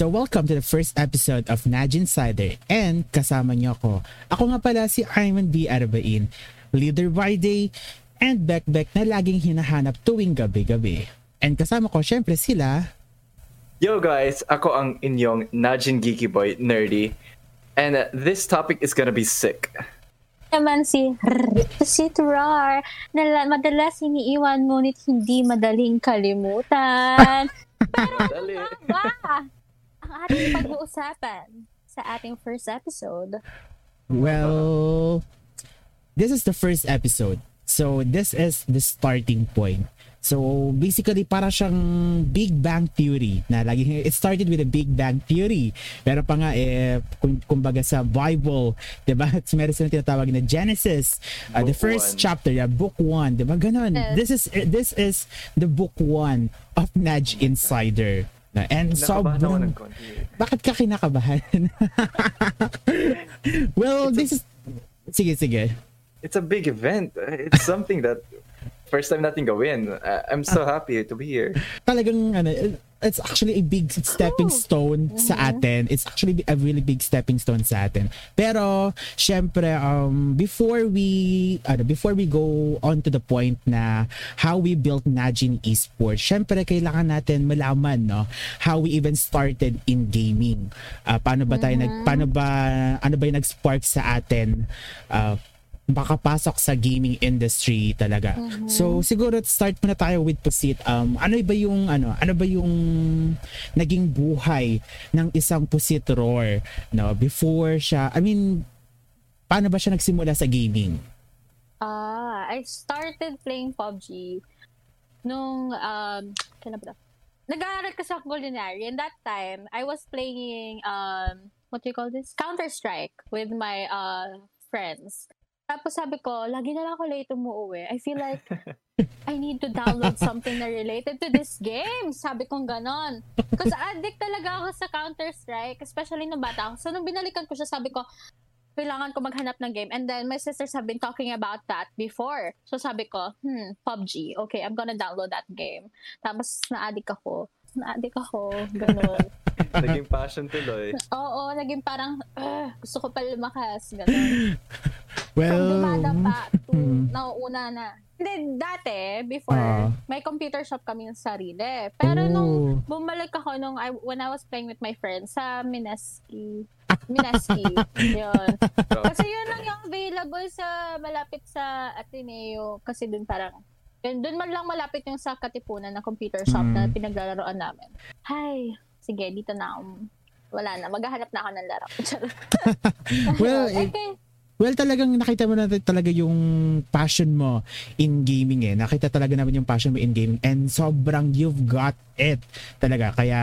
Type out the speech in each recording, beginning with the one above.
So welcome to the first episode of Nudge Insider and kasama niyo ako. Ako nga pala si Ayman B. Arabain, leader by day and backback na laging hinahanap tuwing gabi-gabi. And kasama ko syempre sila Yo guys, ako ang inyong Najin Geeky Boy Nerdy. And uh, this topic is gonna be sick. naman si R- si Rar na la- madalas iniiwan ngunit hindi madaling kalimutan. Dali. ba? Ang ating pag-uusapan sa ating first episode. Well, this is the first episode. So this is the starting point. So basically para siyang Big Bang Theory na lagi it started with a Big Bang Theory. Pero pa nga eh kung, kumbaga sa Bible, 'di ba? Meron silang tinatawag na Genesis, uh, the first one. chapter, yeah, book 1, 'di ba? Ganon. Yes. This is this is the book 1 of Nudge Insider. Na- And sobrang bakit ka kinakabahan? well, this is sige sige. It's a big event. It's something that first time natin gawin. Uh, I'm so happy to be here. talagang ano, it's actually a big stepping stone sa atin. It's actually a really big stepping stone sa atin. Pero syempre um before we ano before we go on to the point na how we built Najin Esports, syempre kailangan natin malaman no how we even started in gaming. Ah, paano ba tayo nag paano ba ano ba yung nag-spark sa atin ah, makapasok sa gaming industry talaga. So siguro start muna tayo with Pusit. Um ano ba yung ano ano ba yung naging buhay ng isang Pusit Roar no before siya I mean paano ba siya nagsimula sa gaming? Ah, I started playing PUBG nung um kailan ba? Nag-aaral kasi ako culinary and that time I was playing um what do you call this? Counter-Strike with my uh friends. Tapos sabi ko, lagi na lang ako late umuwi. I feel like I need to download something na related to this game. Sabi kong ganon. Kasi addict talaga ako sa Counter-Strike, especially nung bata ako. So nung binalikan ko siya, sabi ko, kailangan ko maghanap ng game. And then my sisters have been talking about that before. So sabi ko, hmm, PUBG. Okay, I'm gonna download that game. Tapos na-addict ako. Na-addict ako. Ganon. Naging passion tuloy. Oo, naging parang, "Ugh, gusto ko pa lumakas. Ganon. From Well, dumadapa to hmm. nauuna na. Hindi, dati, before, Ah. may computer shop kami yung sarili. Pero Oh. nung bumalik ako nung I, when I was playing with my friends sa Mineski. Mineski. yun. Kasi yun lang yung available sa malapit sa Ateneo. Kasi dun parang, yun, dun man lang malapit yung sa Katipunan na computer shop na Mm. pinaglalaroan namin. Hay, sige, dito na ako. Wala na, maghahanap na ako ng laro. Well, eh, okay. Well, talagang nakita mo na talaga yung passion mo in gaming eh. Nakita talaga naman yung passion mo in gaming and sobrang you've got it talaga. Kaya,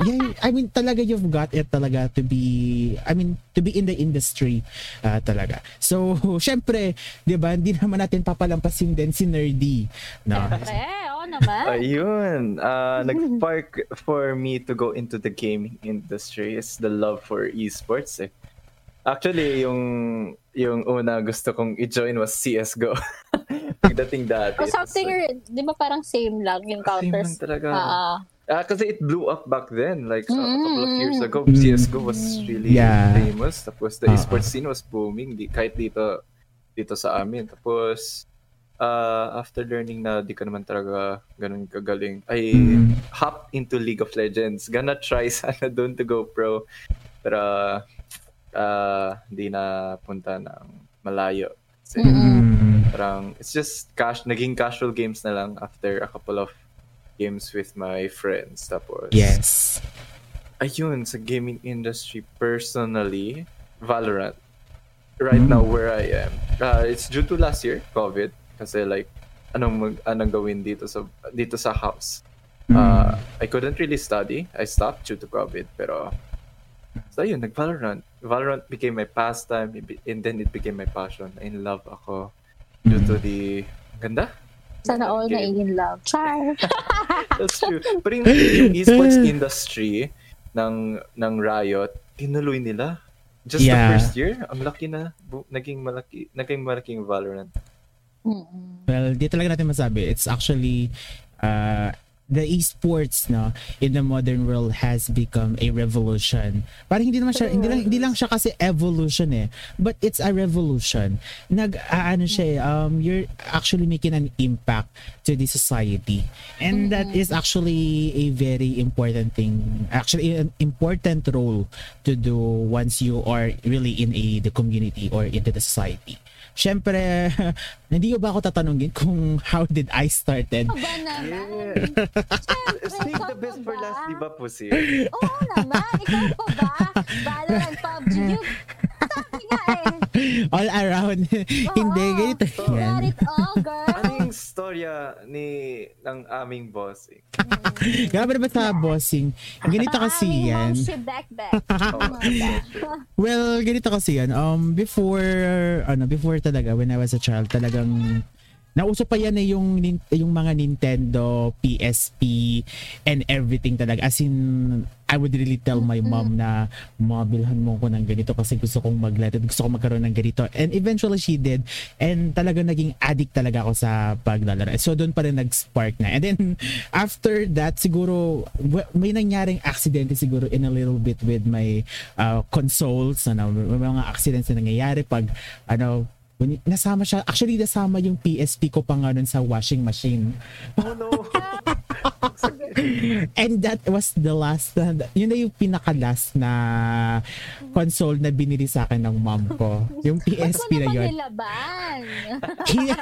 yeah, I mean, talaga you've got it talaga to be, I mean, to be in the industry uh, talaga. So, syempre, di ba, hindi naman natin papalampasin din si Nerdy. No? Eh, oo naman. Ayun. Uh, nag-spark for me to go into the gaming industry is the love for esports eh. Actually, yung yung una gusto kong i-join was CSGO. Pagdating dati. O something, di ba parang same lang yung Same lang counters? talaga. Ah, Ah, kasi it blew up back then. Like, so, a couple of years Mm. ago, Mm. CSGO was really Yeah. famous. Tapos, the Ah, esports scene was booming. Di, kahit dito, dito sa amin. Tapos, ah, after learning na di ka naman talaga ganun kagaling, I Mm. hopped into League of Legends. Gonna try sana doon to go pro. Pero, ah, hindi na punta ng malayo. Kasi, Mm. parang, it's just, cash, naging casual games na lang after a couple of games with my friends. Tapos, Yes. ayun, sa gaming industry, personally, Valorant. Right now, where I am. Uh, it's due to last year, COVID. Kasi like, anong, mag, anong gawin dito sa, dito sa house. Uh, I couldn't really study. I stopped due to COVID. Pero, so ayun, nag-Valorant. Valorant became my pastime, and then it became my passion. In love ako due to the, ganda? sana all na in love. Char! That's true. Pero yung, yung esports industry ng ng Riot, tinuloy nila. Just Yeah. the first year, ang laki na. Bu- naging malaki, naging malaking Valorant. Well, di talaga natin masabi. It's actually uh, the esports no in the modern world has become a revolution. Parang hindi naman siya hindi lang hindi lang siya kasi evolution eh, but it's a revolution. Nag ano siya eh, um you're actually making an impact to the society. And that is actually a very important thing, actually an important role to do once you are really in a the community or into the society. Siyempre, hindi ko ba ako tatanungin kung how did I started? Ano ba naman? Yeah. Siyempre, Save the best for last, di ba, Pussy? Oo naman, ikaw pa ba? Valorant, PUBG, you... Eh. All around. hindi, ganito got yan. it all, girl. Ano yung storya ni ng aming boss? Eh? Grabe naman sa bossing. Ganito kasi yan. Oh, Well, ganito kasi yan. Um, before, ano, before talaga, when I was a child, talagang nauso pa yan eh yung, yung mga Nintendo, PSP, and everything talaga. As in, I would really tell my mom na, bilhan mo ko ng ganito kasi gusto kong maglaro, gusto kong magkaroon ng ganito. And eventually she did. And talaga naging addict talaga ako sa paglalaro. So doon pa rin nag-spark na. And then, after that, siguro, may nangyaring accident siguro in a little bit with my uh, consoles. Ano, may mga accidents na nangyayari pag, ano, nasama siya, actually nasama yung PSP ko pa nga nun sa washing machine. oh no. And that was the last, na, yun na yung pinaka-last na console na binili sa akin ng mom ko. Yung PSP na yun. hindi,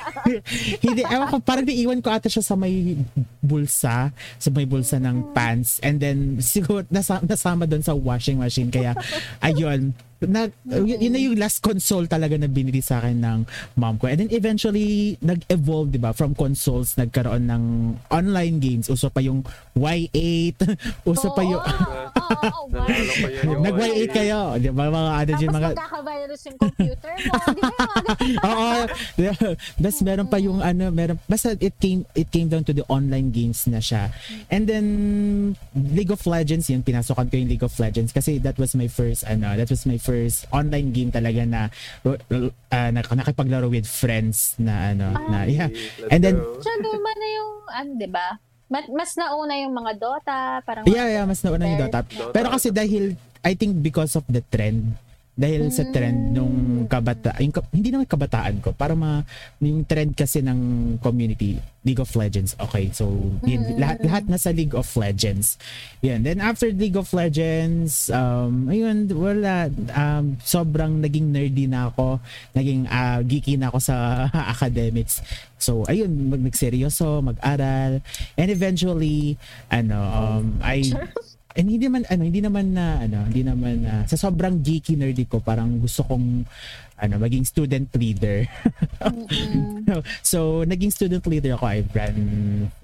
hindi, ewan ko, parang naiwan ko ata siya sa may bulsa, sa may bulsa ng pants. And then, siguro, nasa, nasama doon sa washing machine. Kaya, ayun, na, yun, yun na yung last console talaga na binili sa akin ng mom ko. And then eventually, nag-evolve, di ba? From consoles, nagkaroon ng online games. Uso pa yung Y8. Uso pa yung... Ko yun, yung Nag-Y8 Y8 kayo. Di ba? Mga ano dyan, Tapos mga... yung computer mo. Di ba yung mga ganun? Oo. Bas meron pa yung ano, meron basta it came it came down to the online games na siya. And then League of Legends yun pinasokan ko yung League of Legends kasi that was my first ano, that was my first online game talaga na uh, nak- nakipaglaro with friends na ano, na yeah. And then. Siya naman na yung, ano, di ba? Mas, mas nauna yung mga Dota, parang Yeah, yeah, mas nauna yung Dota. Dota. Pero kasi dahil I think because of the trend dahil sa trend nung kabata yung hindi naman kabataan ko para ma yung trend kasi ng community League of Legends okay so yun, lahat lahat nasa League of Legends. Yan then after League of Legends um ayun wala um sobrang naging nerdy na ako naging ah, geeky na ako sa academics. So ayun mag nagseryoso mag-aral and eventually ano um I And hindi naman ano, hindi naman na ano, hindi naman na sa sobrang geeky nerdy ko, parang gusto kong ano, maging student leader. so, naging student leader ako. I ran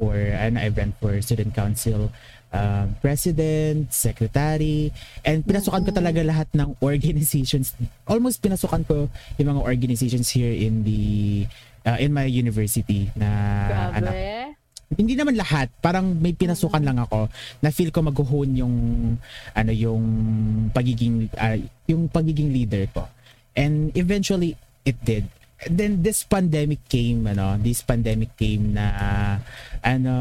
for ano, I ran for student council um, president, secretary, and pinasukan ko talaga lahat ng organizations. Almost pinasukan ko yung mga organizations here in the uh, in my university na ano, Grabe. Hindi naman lahat. Parang may pinasukan lang ako na feel ko mag-hone yung ano yung pagiging ah, yung pagiging leader ko. And eventually it did. And then this pandemic came ano this pandemic came na ano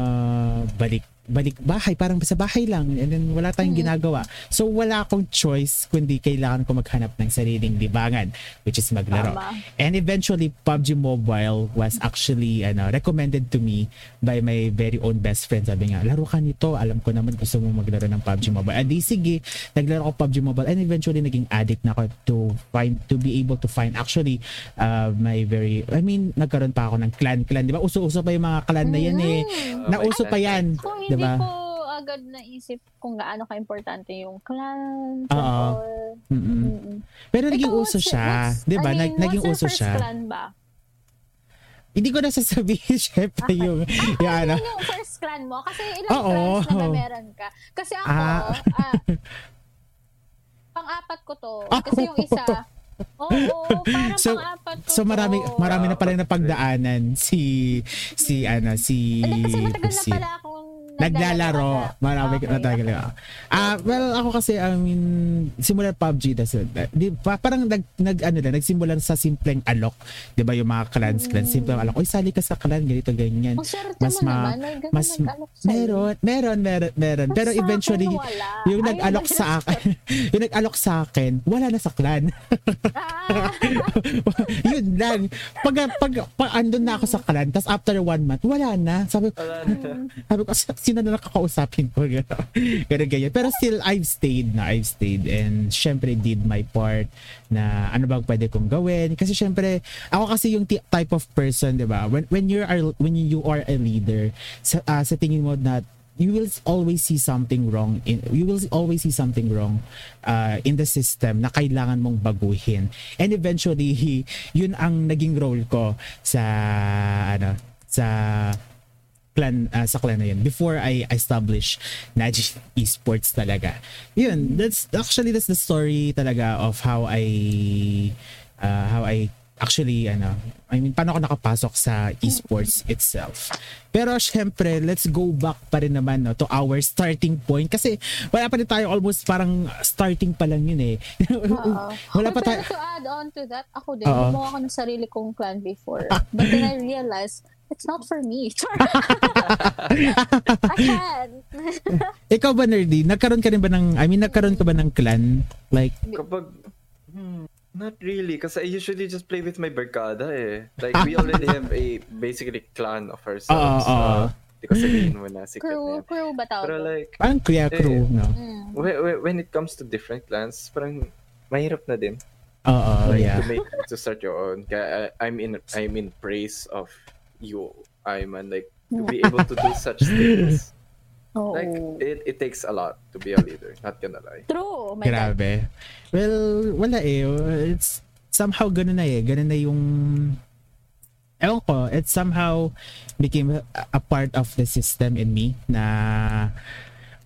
balik balik bahay parang sa bahay lang and then wala tayong ginagawa so wala akong choice kundi kailangan ko maghanap ng sariling libangan which is maglaro Tama. And eventually, PUBG Mobile was actually ano, recommended to me by my very own best friend. Sabi nga, laro ka nito. Alam ko naman gusto mo maglaro ng PUBG Mobile. And di sige, naglaro ko PUBG Mobile and eventually naging addict na ako to find to be able to find actually uh, my very I mean, nagkaroon pa ako ng clan clan, 'di ba? Uso-uso pa yung mga clan na yan eh. Oh, Nauso pa yan, hindi ba? ko agad naisip kung gaano ka-importante yung clan. Oo. Mm-mm. Mm-mm. Pero naging Ikaw, uso siya, 'di ba? I mean, Nag- naging uso siya. clan ba? Hindi ko na sasabihin syempre yung yung Ano ano. yung first clan mo? Kasi ilang Oo. clans na, na meron ka? Kasi ako, Ah. ah, pang-apat ko to. Kasi yung isa, oo, parang So- pang-apat ko So marami to. marami na pala napagdaanan si si ano si Hindi, kasi matagal na si- pala akong Naglalaro. Marami Okay. na talaga. Ah, well, ako kasi, I mean, simula PUBG, that's it. Di, pa, parang nag, nag, ano na, nagsimulan sa simpleng alok. Di ba, yung mga clans, clans, simpleng alok. Uy, sali ka sa clan, ganito, ganyan. Mas ma- mas-. Meron, meron, meron, meron. Pero eventually, yung nag-alok na- sa akin, yung nag-alok sa akin, wala na sa clan. Ah, yun lang. Pag, pag, pag andun na ako sa clan, tapos after one month, wala na. Sabi ko, na. sabi ko, sino na nakakausapin ko? Ganun, ganyan. Pero still, I've stayed na. I've stayed. And syempre, did my part na ano bang pwede kong gawin. Kasi syempre, ako kasi yung ti- type of person, di ba? When, when, you are, when you are a leader, sa, ah, sa tingin mo na you will always see something wrong in you will always see something wrong uh, in the system na kailangan mong baguhin and eventually yun ang naging role ko sa ano sa clan ah, sa clan na yun before I establish Naji Esports talaga. Yun that's actually that's the story talaga of how I uh, how I actually ano I mean paano ako nakapasok sa esports itself. Pero syempre let's go back pa rin naman no, to our starting point. Kasi wala pa rin tayo almost parang starting pa lang yun eh. Wala pa tayo. to add on to that, ako din, gumawa ako ng sarili kong clan before. But then I realized, it's not for me. I can't. ikaw ba nerdy nagkaroon ka rin ba ng I mean nagkaroon ka ba ng clan like Kapag, hmm, not really. Kasi I usually just play with my barkada eh. Like, we already have a basically clan of ourselves. Oo, oo. Uh, Hindi ko sabihin mo na secret na crew, yan. crew ba tawag? Pero like, parang kuya crew no Mm. when, when it comes to different clans, parang mahirap na din. oo Like, yeah to make to start your own. Kaya I'm in I'm in praise of you, I mean Like to be able to do such things. Oh. Like it, it takes a lot to be a leader. Not gonna lie. True. Oh my God. Grabe. Well, wala eh. It's somehow ganun na eh. Ganun na yung ewan ko, it somehow became a, a part of the system in me na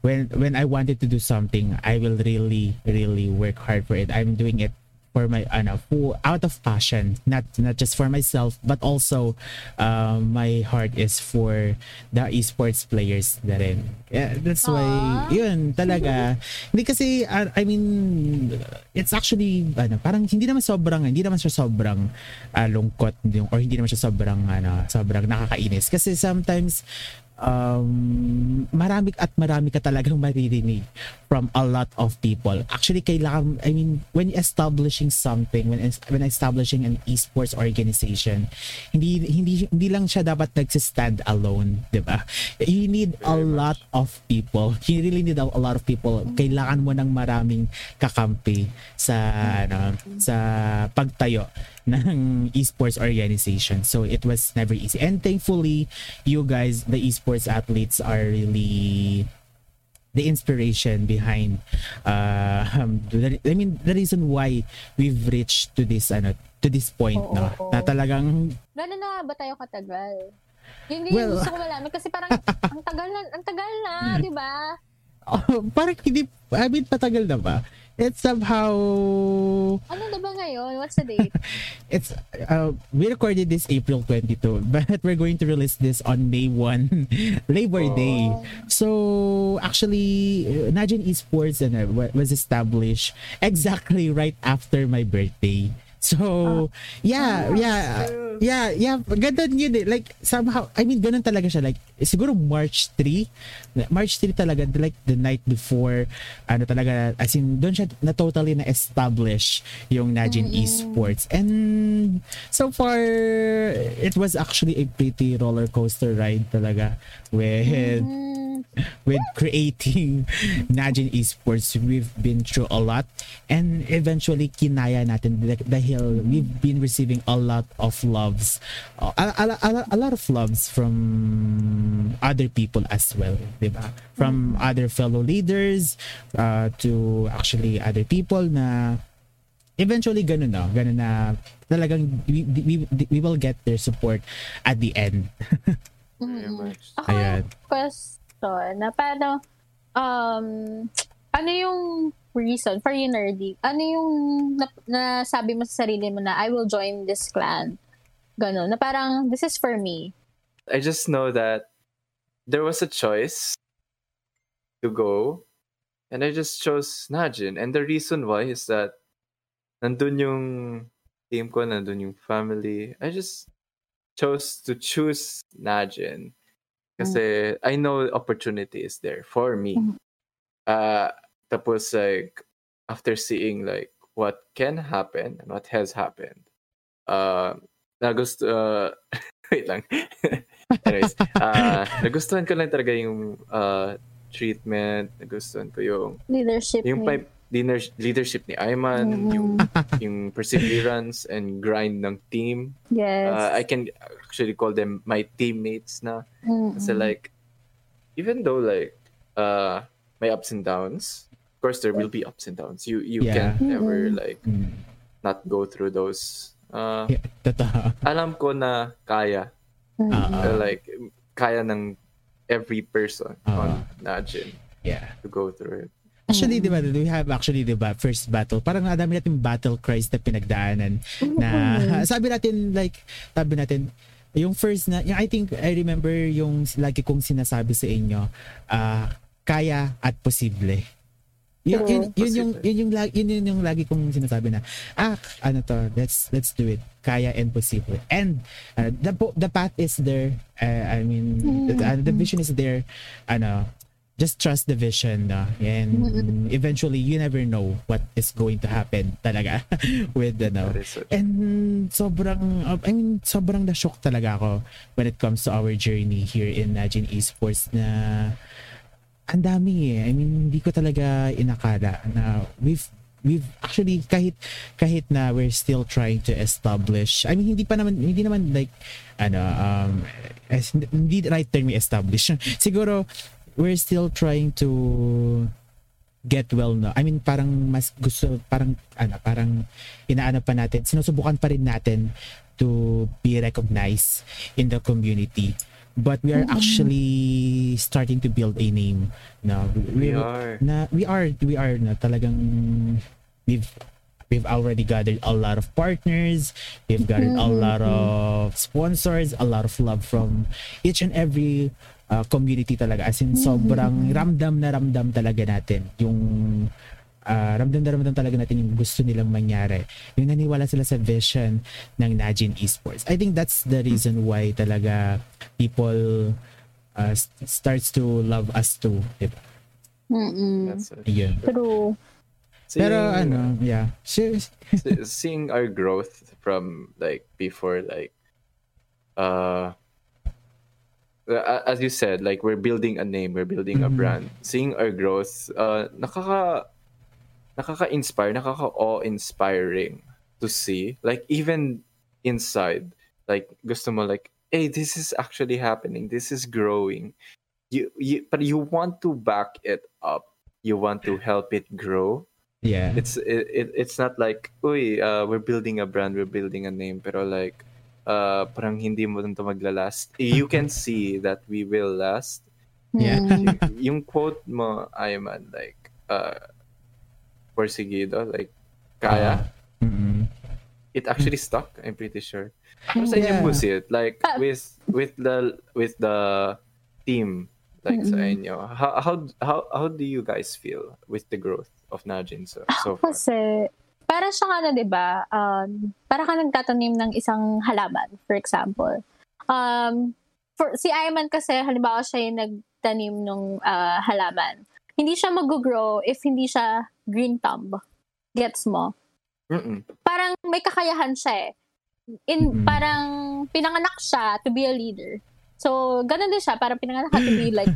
when when I wanted to do something, I will really really work hard for it. I'm doing it for my ano for out of passion. Not not just for myself but also um, my heart is for the esports players na rin. Yeah, that's why Aw. yun talaga. Hindi kasi uh, I mean it's actually ano parang hindi naman sobrang hindi naman siya sobrang uh, lungkot or hindi naman siya sobrang ano sobrang nakakainis. Kasi sometimes um, marami at marami ka talagang maririnig from a lot of people. Actually, kailangan, I mean, when establishing something, when when establishing an esports organization, hindi hindi hindi lang siya dapat nagsistand alone, 'di ba? You need a lot of people. You really need a, a lot of people. Kailangan mo ng maraming kakampi sa ano, sa pagtayo ng esports organization. So it was never easy. And thankfully, you guys, the esports athletes are really the inspiration behind uh um, the, I mean the reason why we've reached to this ano to this point Oo, no oo. na talagang Gano'n na ba tayo katagal? Yun din Well- gusto ko malaman kasi parang ang tagal na, ang tagal na, di ba? oh, parang hindi I mean patagal na ba it's somehow Ano na ba ngayon? What's the date? it's uh, we recorded this April 22 but we're going to release this on May 1 Labor Day Oh. so actually uh, Najin Esports uh, wa- was established exactly right after my birthday so yeah yeah yeah yeah. Ganun yun eh like somehow I mean ganun talaga siya. Like siguro March 3 March 3 talaga like the night before ano talaga as in doon siya na totally na establish yung Najin Esports. And so far it was actually a pretty roller coaster ride talaga with Mm, with creating Najin Esports. We've been through a lot. And eventually kinaya natin. Dah- dahil we've been receiving a lot of loves a, a, a, a lot of loves from other people as well diba from other fellow leaders uh, to actually other people na eventually ganun na ganun na talagang we, we, we will get their support at the end mm. Ako, Ayan. question na paano, um, ano yung reason for you nerdy? Ano yung na, nasabi mo sa sarili mo na I will join this clan? Ganon. Na parang, this is for me. I just know that there was a choice to go, and I just chose Najin. And the reason why is that nandun yung team ko, nandun yung family. I just chose to choose Najin kasi I know opportunity is there for me. Mhm. Uh, tapos like after seeing like what can happen and what has happened, uh, nagusto, uh, wait lang. Anyways, uh, nagustuhan ko lang talaga yung uh, treatment, nagustuhan ko yung Leadership. yung ni- pipe dinner leadership ni Ayman, Mm. yung yung perseverance and grind ng team. Yes. Uh, I can actually call them my teammates na. Mm-mm. Kasi like, even though like, uh, may ups and downs, of course there will be ups and downs. You you Yeah. can't ever Mm-mm. like Mm. not go through those. Uh, totoo. alam ko na kaya. Mm-mm. Ah. Uh, like, kaya ng every person Ah. on Najin Yeah. to go through it. Actually, di ba, we have actually, di ba, first battle, parang ang dami natin battle cries na pinagdaanan na sabi natin, like, sabi natin, yung first na, yung I think, I remember yung lagi kong sinasabi sa inyo, ah, kaya at posible. Yun, yun, yun, yung, yun, yung, lagi- yun, yun yung lagi kong sinasabi na, ah, ano to, let's, let's do it. Kaya and possible. And uh, the, po- the path is there. Uh, I mean, the, uh, the vision is there. Ano, just trust the vision no? and eventually you never know what is going to happen talaga with ano it. and sobrang uh, I mean sobrang na-shock talaga ako when it comes to our journey here in Najin Esports na ang dami eh. I mean hindi ko talaga inakala na we've we've actually kahit kahit na we're still trying to establish I mean hindi pa naman hindi naman like ano um as, hindi right term establish. Siguro we're still trying to get well no? I mean parang mas gusto parang ano parang inaano pa natin sinusubukan pa rin natin to be recognized in the community but we are actually starting to build a name no We are. na we are we are na talagang we've we've already gathered a lot of partners. We've gathered a lot of sponsors a lot of love from each and every uh, community talaga. As in sobrang ramdam na ramdam talaga natin yung uh, ramdam na ramdam talaga natin yung gusto nilang mangyari yung naniwala sila sa vision ng Najin Esports I think that's the reason why talaga people uh, st- starts to love us too diba? Mm-mm. That's it. Ayun. True. Pero Seeing- ano, yeah. Seeing our growth from like before like uh a- as you said like we're building a name we're building a Mhm. brand seeing our growth uh nakaka nakaka-inspire nakaka-awe-inspiring to see like even inside like gusto mo like hey this is actually happening. This is growing. You, you but you want to back it up. You want to help it grow. Yeah. it's it, it it's not like uy uh, we're building a brand we're building a name pero like uh parang hindi mo to maglalast. You can see that we will last. Yeah. Yung quote mo Ayman like uh porsigido like kaya Mm-mm. it actually stuck i'm pretty sure pero sa inyo Yeah. po see it like Ah. with with the with the team like sa Mm-mm. inyo how how how how do you guys feel with the growth of Najin so so far Kasi, para siyang ano, di ba, um, para ka nagtatanim ng isang halaman, for example. Um, for, si Ayman kasi, halimbawa siya yung nagtanim ng halaman. Hindi siya mag-grow if hindi siya green thumb. Gets mo? Mm-mm. Parang may kakayahan siya eh. In. Parang pinanganak siya to be a leader. So, ganun din siya. Parang pinanganak to be like...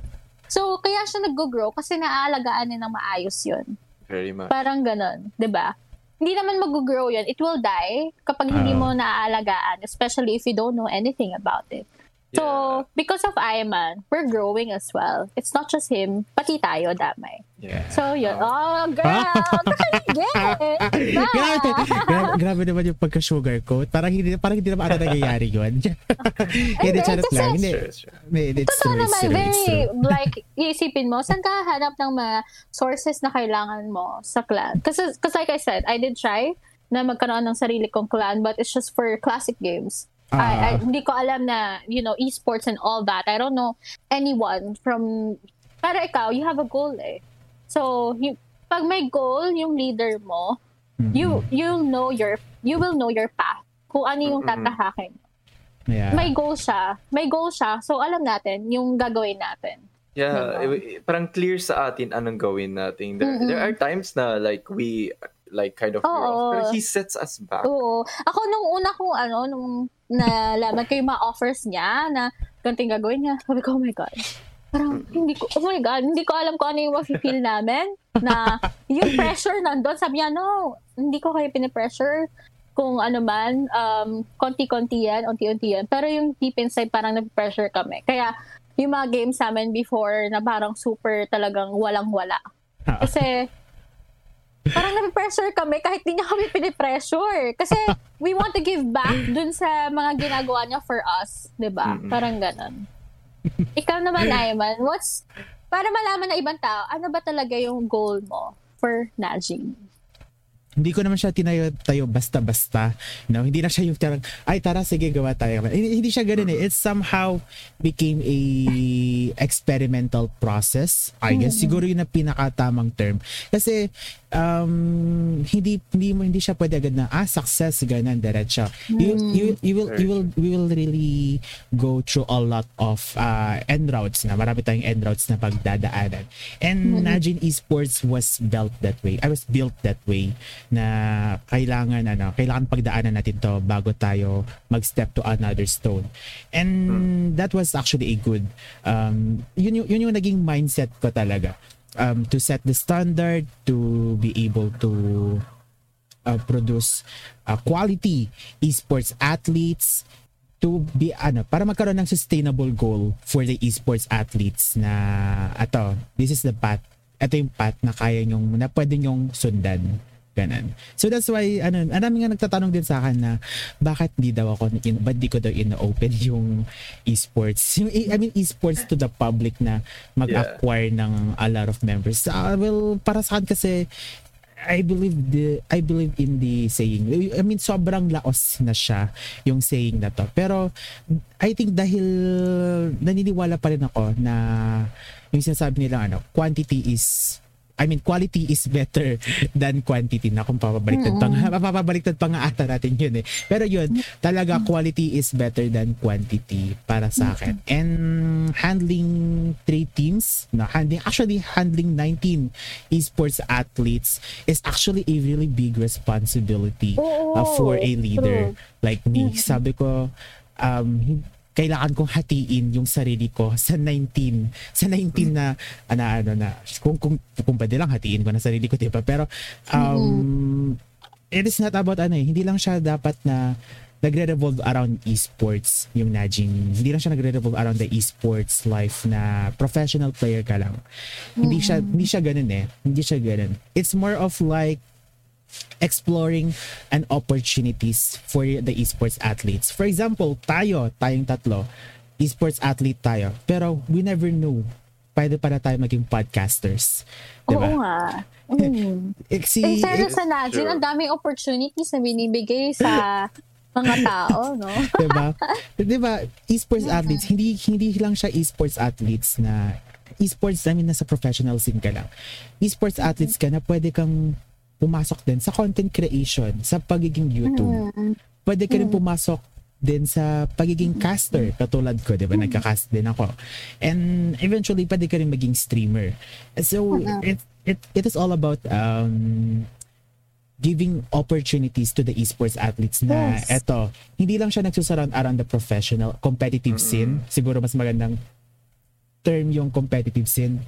So, kaya siya nag-grow kasi naaalagaan niya ng maayos yun. very much Parang ganon, 'di ba? Hindi naman mag-grow 'yan. It will die kapag hindi Ah. mo naaalagaan, especially if you don't know anything about it. So, because of Ayman, we're growing as well. It's not just him, pati tayo damay. yeah So, yun. Oh, girl! Get! grabe, grabe, grabe naman yung pagka-sugarcoat. Parang hindi, parang hindi naman ata nangyayari yun. hindi, Hindi, charot lang. Hindi, it's true, it's naman, true, it's very, true. like, iisipin mo, saan ka hanap ng mga sources na kailangan mo sa clan? Kasi, like I said, I did try na magkaroon ng sarili kong clan, but it's just for classic games. I, I, Ah. hindi ko alam na, you know, esports and all that. I don't know anyone from, pero ikaw, you have a goal eh. So, you, pag may goal, yung leader mo, Mm-mm. you, you'll know your, you will know your path. Kung ano yung tatahakin. Yeah. May goal siya. May goal siya. So, alam natin yung gagawin natin. Yeah, Diba? i- parang clear sa atin anong gawin natin. There, Mm-mm. there are times na like we like kind of Oo. off, pero he sets us back. Oo. Ako nung una kong ano, nung nalaman ko yung mga offers niya na ganting gagawin niya, sabi ko, oh my God. Parang, hindi ko, oh my God, hindi ko alam kung ano yung mafe-feel namin na yung pressure nandun. Sabi niya, no, hindi ko kayo pinipressure kung ano man, um, konti-konti yan, unti-unti yan. Pero yung deep inside, parang nag-pressure kami. Kaya, yung mga games namin before na parang super talagang walang-wala. Kasi, parang napipressure kami kahit di niya kami pinipressure. Kasi, we want to give back dun sa mga ginagawa niya for us. ba Mm-mm. Parang ganon. Ikaw naman, Ayman, what's, para malaman na ibang tao, ano ba talaga yung goal mo for Najing? hindi ko naman siya tinayo tayo basta-basta. No, hindi na siya yung tarang, ay tara sige gawa tayo. Hindi, hindi siya ganoon eh. It somehow became a experimental process. I guess Mm. siguro yun ang pinakatamang term. Kasi um hindi hindi mo hindi siya pwede agad na ah success ganun diretso. You, Mm. you you will you will we will really go through a lot of uh end routes na marami tayong end routes na pagdadaanan. And Mm. Najin Esports was built that way. I was built that way na kailangan ano, kailangan pagdaanan natin to bago tayo mag-step to another stone. And that was actually a good um yun yung, yun yung naging mindset ko talaga. Um to set the standard to be able to uh, produce uh, quality esports athletes to be ano para magkaroon ng sustainable goal for the esports athletes na ato this is the path ito yung path na kaya nyong na pwede nyong sundan ganun. So that's why ano, marami nga nagtatanong din sa akin na bakit di daw ako in, ba't di ko daw in-open yung esports. Yung, I mean esports to the public na mag-acquire ng a lot of members. Ah, well, para sa akin kasi I believe the I believe in the saying. I mean sobrang laos na siya yung saying na to. Pero I think dahil naniniwala pa rin ako na yung sinasabi nila ano, quantity is I mean, quality is better than quantity na kung papabaliktad pa nga, papabaliktad pa nga ata natin yun eh. Pero yun, talaga quality is better than quantity para sa akin. And handling three teams, no, handling, actually handling 19 esports athletes is actually a really big responsibility uh, for a leader true. like me. Sabi ko, um, kailangan kong hatiin yung sarili ko sa 19 sa 19 na ano ano na kung kung kung pwede lang hatiin ko na sarili ko 'di ba pero um it is not about ano eh hindi lang siya dapat na nagre-revolve around esports yung Najin. Hindi lang siya nagre-revolve around the esports life na professional player ka lang. Hindi siya hindi siya ganoon eh. Hindi siya ganoon. It's more of like exploring and opportunities for the esports athletes. For example, tayo, tayong tatlo, esports athlete tayo. Pero we never know pwede pala tayo maging podcasters. Oo Diba? nga. Mm. Si, Eh, pero sa Najin, Sure. ang daming opportunities na binibigay sa mga tao, no? diba? diba? Esports athletes, hindi hindi lang siya esports athletes na esports, I mean, nasa professional scene ka lang. Esports athletes ka na pwede kang pumasok din sa content creation, sa pagiging YouTube. Mm. Pwede ka rin pumasok din sa pagiging caster katulad ko, 'di ba? Nagka-cast din ako. And eventually pwede ka rin maging streamer. So it it it is all about um giving opportunities to the esports athletes na Yes. eto, hindi lang siya nagsusurround around the professional competitive scene. Siguro mas magandang term yung competitive scene.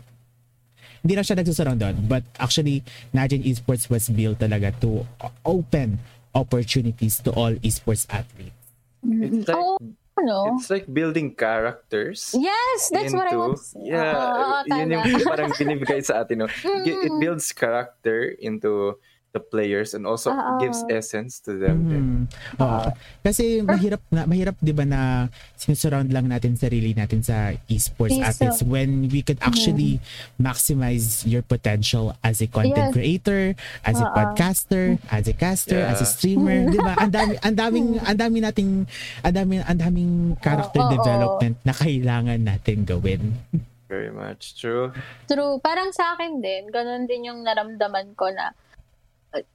Hindi lang siya nagsusurround doon. But actually, Najin Esports was built talaga to open opportunities to all esports athletes. It's like Oo, ano? it's like building characters. Yes, that's what I into- want to say. Yeah, Oo, yun yung parang binibigay sa atin. No? It, it builds character into the players and also Oo. gives essence to them. Mhm. Oo. Kasi mahirap na mahirap 'di ba na sinusurround lang natin sarili natin sa esports Yes, athletes when we could actually maximize your potential as a content Yes. creator, as a Oo. podcaster, as a caster, as a Yeah. streamer, 'di ba? Ang dami ang daming ang dami nating ang dami ang daming character Oo. development na kailangan natin gawin. Very much true. True. Parang sa akin din, ganun din yung naramdaman ko na uh,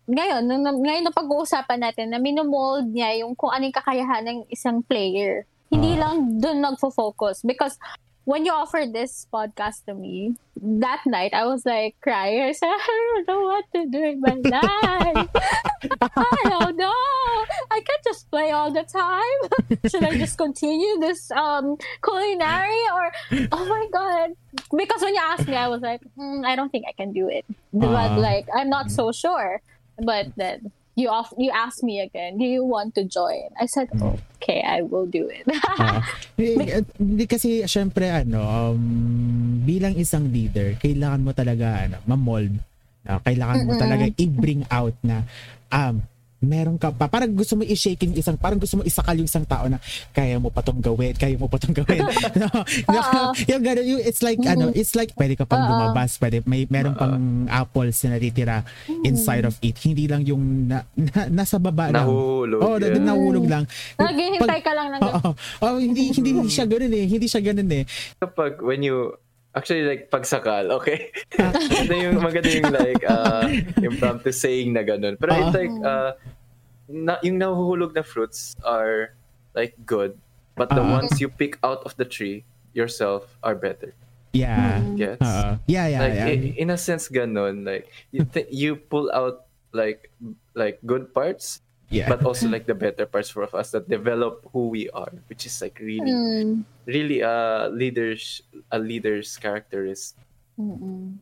ngayon, nung, ngayon na pag-uusapan natin na minomold niya yung kung anong kakayahan ng isang player. Hindi Ah. lang doon nagfo-focus. Because when you offered this podcast to me, that night, I was like crying. I said, I don't know what to do in my life. I don't know. I can't just play all the time. Should I just continue this um culinary or oh my god? Because when you asked me, I was like, mm, I don't think I can do it. But Ah. like, I'm not so sure. But then you off you asked me again, do you want to join? I said, okay, I will do it. Ah, hindi, hindi kasi syempre ano um, bilang isang leader kailangan mo talaga ano ma-mold na kailangan mo Mm-mm. talaga i-bring out na um meron ka pa parang gusto mo i-shake yung isang parang gusto mo isakal yung isang tao na kaya mo pa tong gawin kaya mo pa tong gawin no, Oo. yung ganun yung it's like ano it's like pwede ka pang Oo. lumabas pwede may meron pang apples na natitira inside of it hindi lang yung na, na- nasa baba lang Nahuhulog. oh yeah. nahulog lang Naghihintay ka lang ng Oo. Oh, hindi hindi siya ganoon eh. Hindi siya ganoon eh. kapag when you actually like pagsakal, okay? maganda yung maganda yung like uh, impromptu saying na ganun. Pero it's Ah. like uh, na, yung nahuhulog na fruits are like good, but the Ah. ones you pick out of the tree yourself are better. Yeah. Gets? Oo. Yeah, yeah, like yeah. i- in a sense ganun like you th- you pull out like like good parts yeah. but also like the better parts for us that develop who we are which is like really Mm. really a leader's a leader's characteristic Mm-mm.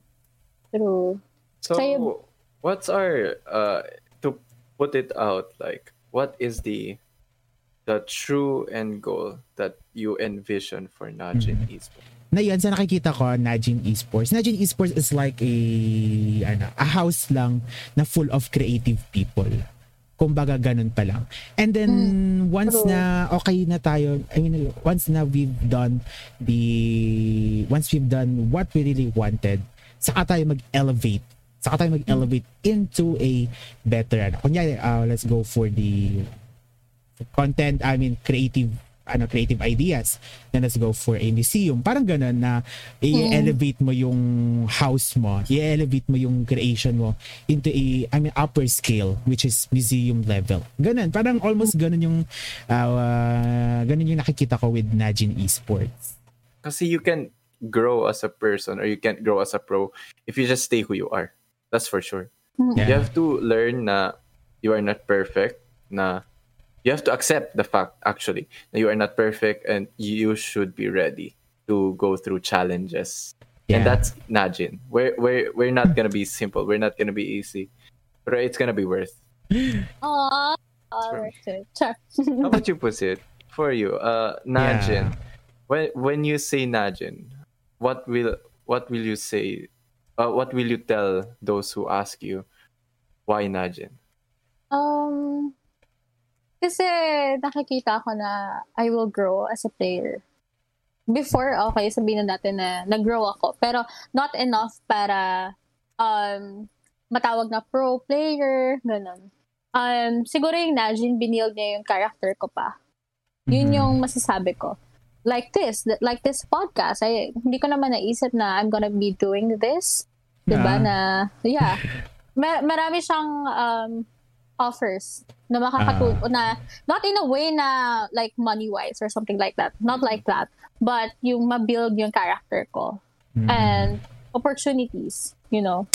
True. so Sa'yo- what's our uh to put it out like what is the the true end goal that you envision for Najin esports na yun, sa nakikita ko, Najin Esports. Najin Esports is like a, ano, a house lang na full of creative people. Kumbaga, ganun pa lang. And then, once true. na okay na tayo, I mean, once na we've done the, once we've done what we really wanted, saka tayo mag-elevate. Saka tayo mag-elevate into a better, ano. Kunyari, uh, let's go for the content, I mean, creative ano creative ideas then let's go for a museum parang ganun na i-elevate mo yung house mo i-elevate mo yung creation mo into a I mean upper scale which is museum level ganun parang almost ganun yung uh, ganun yung nakikita ko with Najin Esports Kasi you can grow as a person or you can't grow as a pro if you just stay who you are. That's for sure. Yeah. You have to learn na you are not perfect, na you have to accept the fact actually that you are not perfect and you should be ready to go through challenges. And that's Najin. We're we're we're not gonna be simple. We're not gonna be easy. But it's gonna be worth. Aww. Alright. Char. How about you, Pusit? For you, uh, Najin. When when you say Najin, what will what will you say? Uh, what will you tell those who ask you why Najin? Um, kasi nakikita ko na I will grow as a player. Before, okay, sabihin na natin na nag-grow ako. Pero not enough para um, matawag na pro player, ganun. Um, siguro yung Najin, binild niya yung character ko pa. Yun Mhm. yung masasabi ko. Like this, th- like this podcast, ay, hindi ko naman naisip na I'm gonna be doing this. Diba? Ah. Na, yeah. Mar- marami siyang um, offers na makakatulong Ah. na not in a way na like money wise or something like that not like that but yung ma-build yung character ko Mhm. and opportunities you know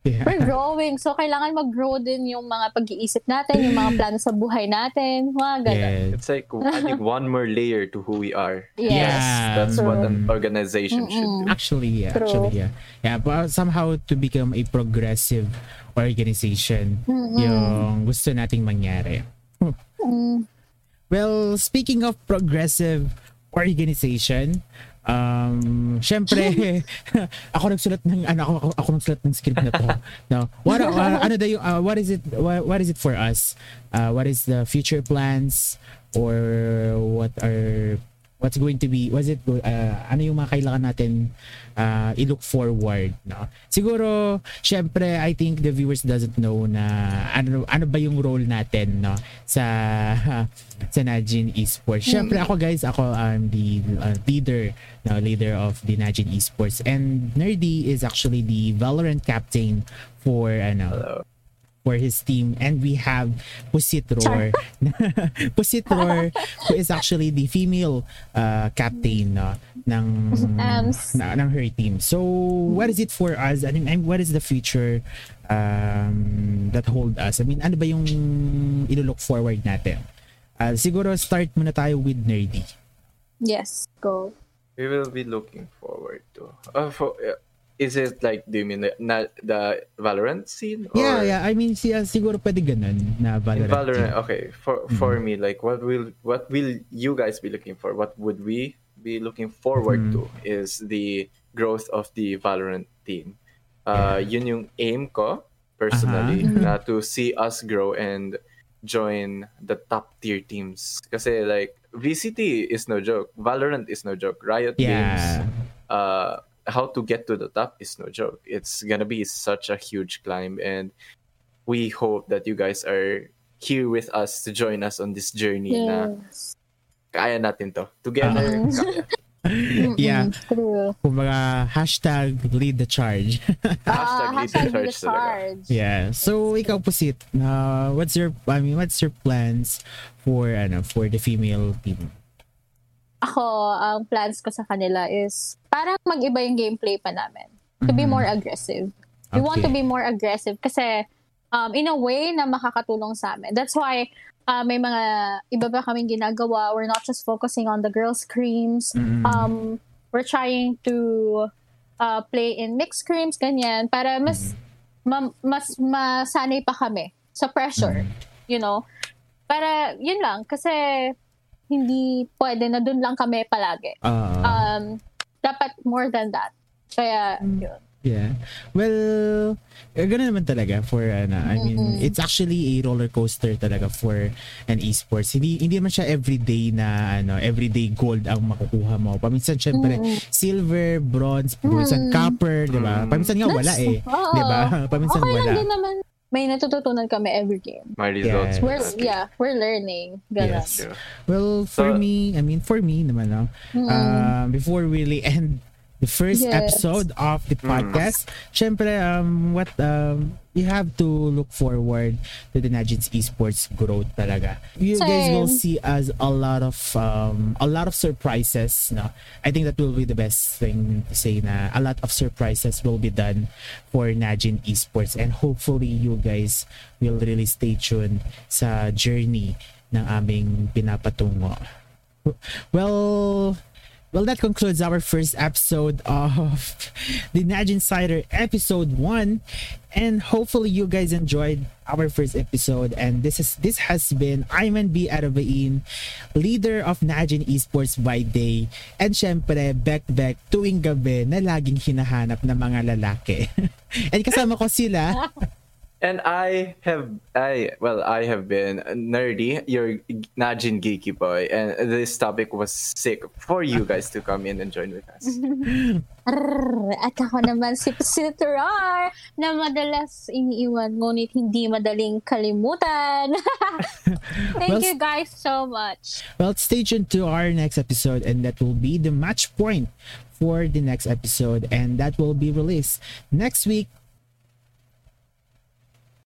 Yeah. we're growing so kailangan mag-grow din yung mga pag-iisip natin yung mga plano sa buhay natin mga ganun Yes. It's like adding one more layer to who we are. yes Yeah. That's what an Mm. organization should do. Actually, yeah. True. Actually, yeah. Yeah, but somehow to become a progressive organization, Mm-mm. yung gusto nating mangyari. Mm. Well, speaking of progressive organization, Um, syempre, ako nagsulat ng ano ako, ako, ako nagsulat ng script na to. No. What uh, ano daw yung uh, what is it what, what is it for us? Uh, what is the future plans or what are what's going to be was it uh, ano yung mga kailangan natin uh, i-look forward no? Siguro syempre I think the viewers doesn't know na ano ano ba yung role natin no? Sa uh, sa Najin Esports. Syempre ako guys ako I'm the uh, leader no? Leader of the Najin Esports. And Nerdy is actually the Valorant captain for ano. For his team. And we have Pusitror Pusitror who is actually the female uh, captain no, ng Ams. na, ng her team. So what is it for us? I mean and what is the future um, that hold us? I mean ano ba yung ilo-look forward natin? Uh, siguro start muna tayo with Nerdy. Yes, go. We will be looking forward to. Uh, for, uh, is it like, do you mean the, na, the Valorant scene? Or yeah yeah I mean siya ah, siguro pwede ganun na In Valorant, Valorant, okay. For for mm-hmm. me, like, what will what will you guys be looking for? What would we be looking forward mm-hmm. to? Is the growth of the Valorant team. Uh, yun yung aim ko personally uh-huh. mm-hmm. na to see us grow and join the top tier teams. Kasi like VCT is no joke, Valorant is no joke, Riot yeah Games uh, how to get to the top is no joke. It's gonna be such a huge climb, and we hope that you guys are here with us to join us on this journey. Na Yes. kaya natin to together. kaya. yeah True. kumbaga hashtag lead the charge Hashtag Ah, lead the hashtag charge the charge. Yeah. So ikaw Pusit, uh, what's your I mean what's your plans for ano for the female team? Ako, ang plans ko sa kanila is parang mag-iba yung gameplay pa namin. To be Mhm. more aggressive. We want Okay. to be more aggressive kasi um, in a way na makakatulong sa amin. That's why uh, may mga iba pa kaming ginagawa. We're not just focusing on the girls' screams. Mm. Um, we're trying to uh, play in mixed screams, ganyan, para mas ma- mas masanay pa kami sa pressure, you know? Para, yun lang, kasi hindi pwede na dun lang kami palagi. Uh, Um, dapat more than that. Kaya, yun. yeah. Well, eh, ganun naman talaga for ano, I mean, it's actually a roller coaster talaga for an esports. Hindi hindi man siya everyday na ano, everyday gold ang makukuha mo. Paminsan syempre silver, bronze, paminsan copper, 'di ba? Paminsan nga wala eh, Oo. 'di ba? Paminsan okay wala. lang din naman. May natututunan kami every game. My results. Yes. were yeah, we're learning. Ganun. Yes. Well, for So- me, I mean, for me naman, no, um, before we really end the first Yes. episode of the podcast, syempre, um, what, um, you have to look forward to the Najins Esports growth talaga. You guys will see us a lot of, um, a lot of surprises, no? I think that will be the best thing to say na a lot of surprises will be done for Najin Esports and hopefully you guys will really stay tuned sa journey ng aming pinapatungo. Well, well, that concludes our first episode of the Naj Insider episode one, and hopefully you guys enjoyed our first episode. And this is this has been Ayman B. Arabain, leader of Najin Esports by day, and syempre Beck Beck tuwing gabi na laging hinahanap ng mga lalaki. and kasama ko sila. And I have, I well, I have been nerdy, your Najin geeky boy, and this topic was sick for you guys to come in and join with us. Arr, at ako naman si Psitrar na madalas iniiwan ngunit hindi madaling kalimutan. Thank Well, you guys so much. Well, stay tuned to our next episode, and that will be the match point for the next episode, and that will be released next week